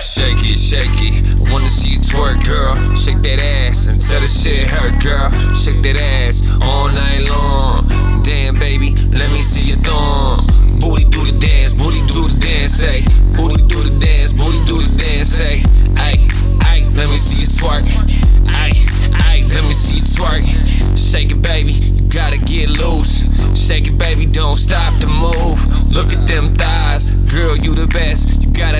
Shake it, shake it. I wanna see you twerk, girl. Shake that ass until the shit hurt, girl. Shake that ass all night long. Damn, baby, let me see your thong. Booty do the dance, booty do the dance, say. Booty do the dance, booty do the dance, say. Ay, ay, let me see you twerk. Ay, ay, let me see you twerk. Shake it, baby, you gotta get loose. Shake it, baby, don't stop the move. Look at them thighs, girl, you the best. You gotta